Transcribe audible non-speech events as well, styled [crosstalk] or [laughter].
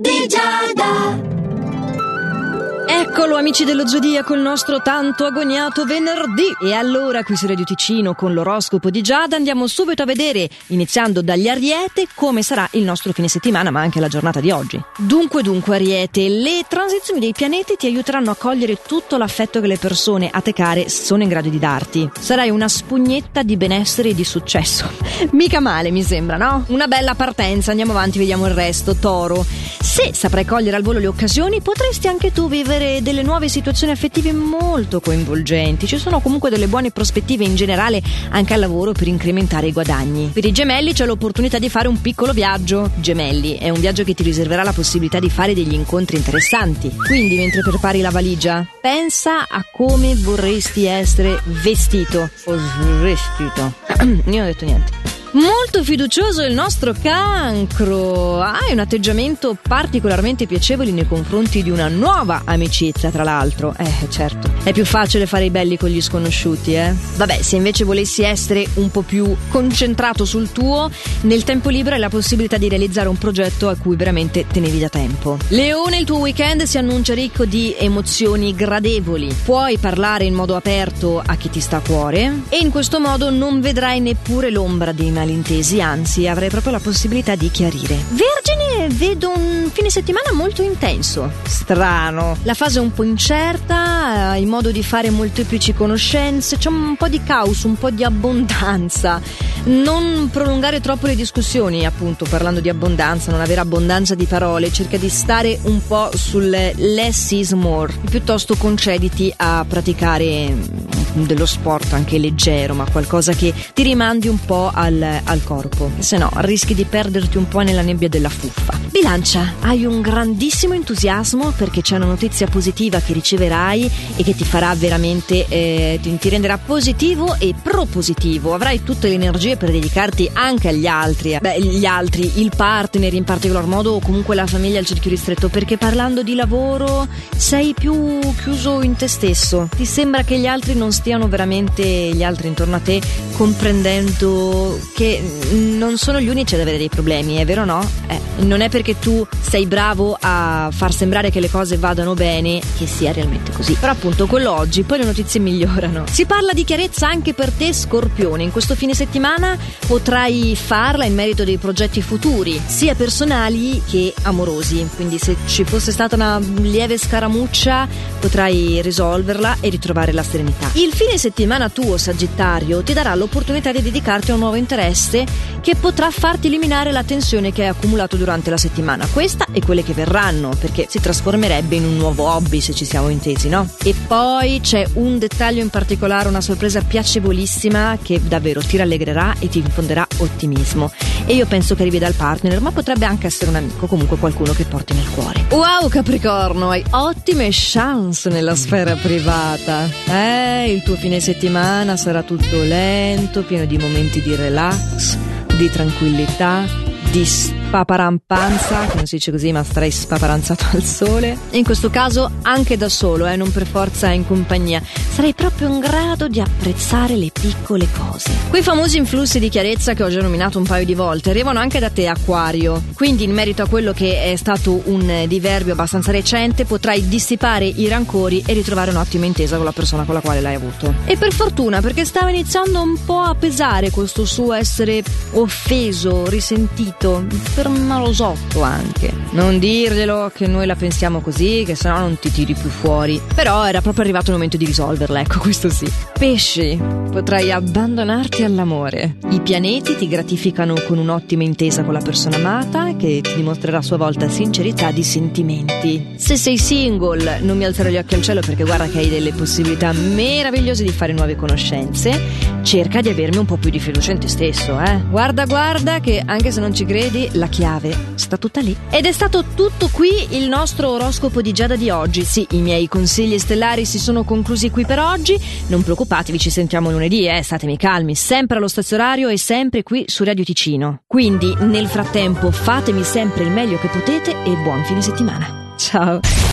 di Giada. Eccolo amici dello Zodiaco, il nostro tanto agognato venerdì. E allora qui su Radio Ticino con l'oroscopo di Giada andiamo subito a vedere, iniziando dagli Ariete, come sarà il nostro fine settimana ma anche la giornata di oggi. Dunque dunque Ariete, le transizioni dei pianeti ti aiuteranno a cogliere tutto l'affetto che le persone a te care sono in grado di darti. Sarai una spugnetta di benessere e di successo. [laughs] Mica male mi sembra, no? Una bella partenza, andiamo avanti, vediamo il resto. Toro, se saprai cogliere al volo le occasioni potresti anche tu vivere delle nuove situazioni affettive molto coinvolgenti. Ci sono comunque delle buone prospettive in generale anche al lavoro per incrementare i guadagni. Per i gemelli c'è l'opportunità di fare un piccolo viaggio. Gemelli è un viaggio che ti riserverà la possibilità di fare degli incontri interessanti. Quindi mentre prepari la valigia, pensa a come vorresti essere vestito o svestito. [clears throat] Io non ho detto niente. Molto fiducioso il nostro cancro. Hai un atteggiamento particolarmente piacevole nei confronti di una nuova amicizia, tra l'altro. Eh, certo. È più facile fare i belli con gli sconosciuti, eh? Vabbè, se invece volessi essere un po' più concentrato sul tuo, nel tempo libero hai la possibilità di realizzare un progetto a cui veramente tenevi da tempo. Leone, il tuo weekend si annuncia ricco di emozioni gradevoli. Puoi parlare in modo aperto a chi ti sta a cuore e in questo modo non vedrai neppure l'ombra di malintesi, anzi avrai proprio la possibilità di chiarire. Vergine, vedo un fine settimana molto intenso. Strano. La fase è un po' incerta, hai modo di fare molteplici conoscenze, c'è un po' di caos, un po' di abbondanza. Non prolungare troppo le discussioni, appunto, parlando di abbondanza, non avere abbondanza di parole, cerca di stare un po' sul less is more. Piuttosto concediti a praticare dello sport anche leggero, ma qualcosa che ti rimandi un po' al, al corpo, se no rischi di perderti un po' nella nebbia della fuffa. Bilancia, hai un grandissimo entusiasmo perché c'è una notizia positiva che riceverai e che ti farà veramente, eh, ti, ti renderà positivo e propositivo. Avrai tutte le energie per dedicarti anche agli altri, beh, gli altri, il partner in particolar modo o comunque la famiglia, il cerchio ristretto, perché parlando di lavoro sei più chiuso in te stesso. Ti sembra che gli altri non stiano veramente, gli altri intorno a te, comprendendo che non sono gli unici ad avere dei problemi, è vero o no? Eh, non è perché tu sei bravo a far sembrare che le cose vadano bene che sia realmente così. Però appunto quello oggi, poi le notizie migliorano. Si parla di chiarezza anche per te Scorpione. In questo fine settimana potrai farla in merito dei progetti futuri, sia personali che amorosi. Quindi se ci fosse stata una lieve scaramuccia potrai risolverla e ritrovare la serenità. Il fine settimana tuo Sagittario ti darà l'opportunità di dedicarti a un nuovo interesse che potrà farti eliminare la tensione che hai accumulato durante la settimana. Questa e quelle che verranno, perché si trasformerebbe in un nuovo hobby se ci siamo intesi, no? E poi c'è un dettaglio in particolare, una sorpresa piacevolissima che davvero ti rallegrerà e ti infonderà ottimismo. E io penso che arrivi dal partner, ma potrebbe anche essere un amico, comunque qualcuno che porti nel cuore. Wow, Capricorno, hai ottime chance nella sfera privata. Eh, il tuo fine settimana sarà tutto lento, pieno di momenti di relax, di tranquillità, di spaparampanza, che non si dice così, ma starei spaparanzato al sole. In questo caso anche da solo, eh, non per forza in compagnia. Sarei proprio in grado di apprezzare le piccole cose. Quei famosi influssi di chiarezza che ho già nominato un paio di volte arrivano anche da te, Aquario. Quindi, in merito a quello che è stato un diverbio abbastanza recente, potrai dissipare i rancori e ritrovare un'ottima intesa con la persona con la quale l'hai avuto. E per fortuna, perché stava iniziando un po' a pesare questo suo essere offeso, risentito per malosotto anche. Non dirglielo che noi la pensiamo così, che sennò non ti tiri più fuori. Però era proprio arrivato il momento di risolverla, ecco, [laughs] questo sì. Pesci, potrai abbandonarti all'amore. I pianeti ti gratificano con un'ottima intesa con la persona amata, che ti dimostrerà a sua volta sincerità di sentimenti. Se sei single, non mi alzare gli occhi al cielo perché guarda che hai delle possibilità meravigliose di fare nuove conoscenze. Cerca di avermi un po' più di fiducia in te stesso, eh. Guarda, guarda che anche se non ci credi, la chiave sta tutta lì. Ed è stato tutto qui il nostro oroscopo di Giada di oggi. Sì, i miei consigli stellari si sono conclusi qui per oggi. Non preoccupatevi, ci sentiamo lunedì, eh, statemi calmi, sempre allo stesso orario e sempre qui su Radio Ticino. Quindi, nel frattempo, fatemi sempre il meglio che potete e buon fine settimana. Ciao!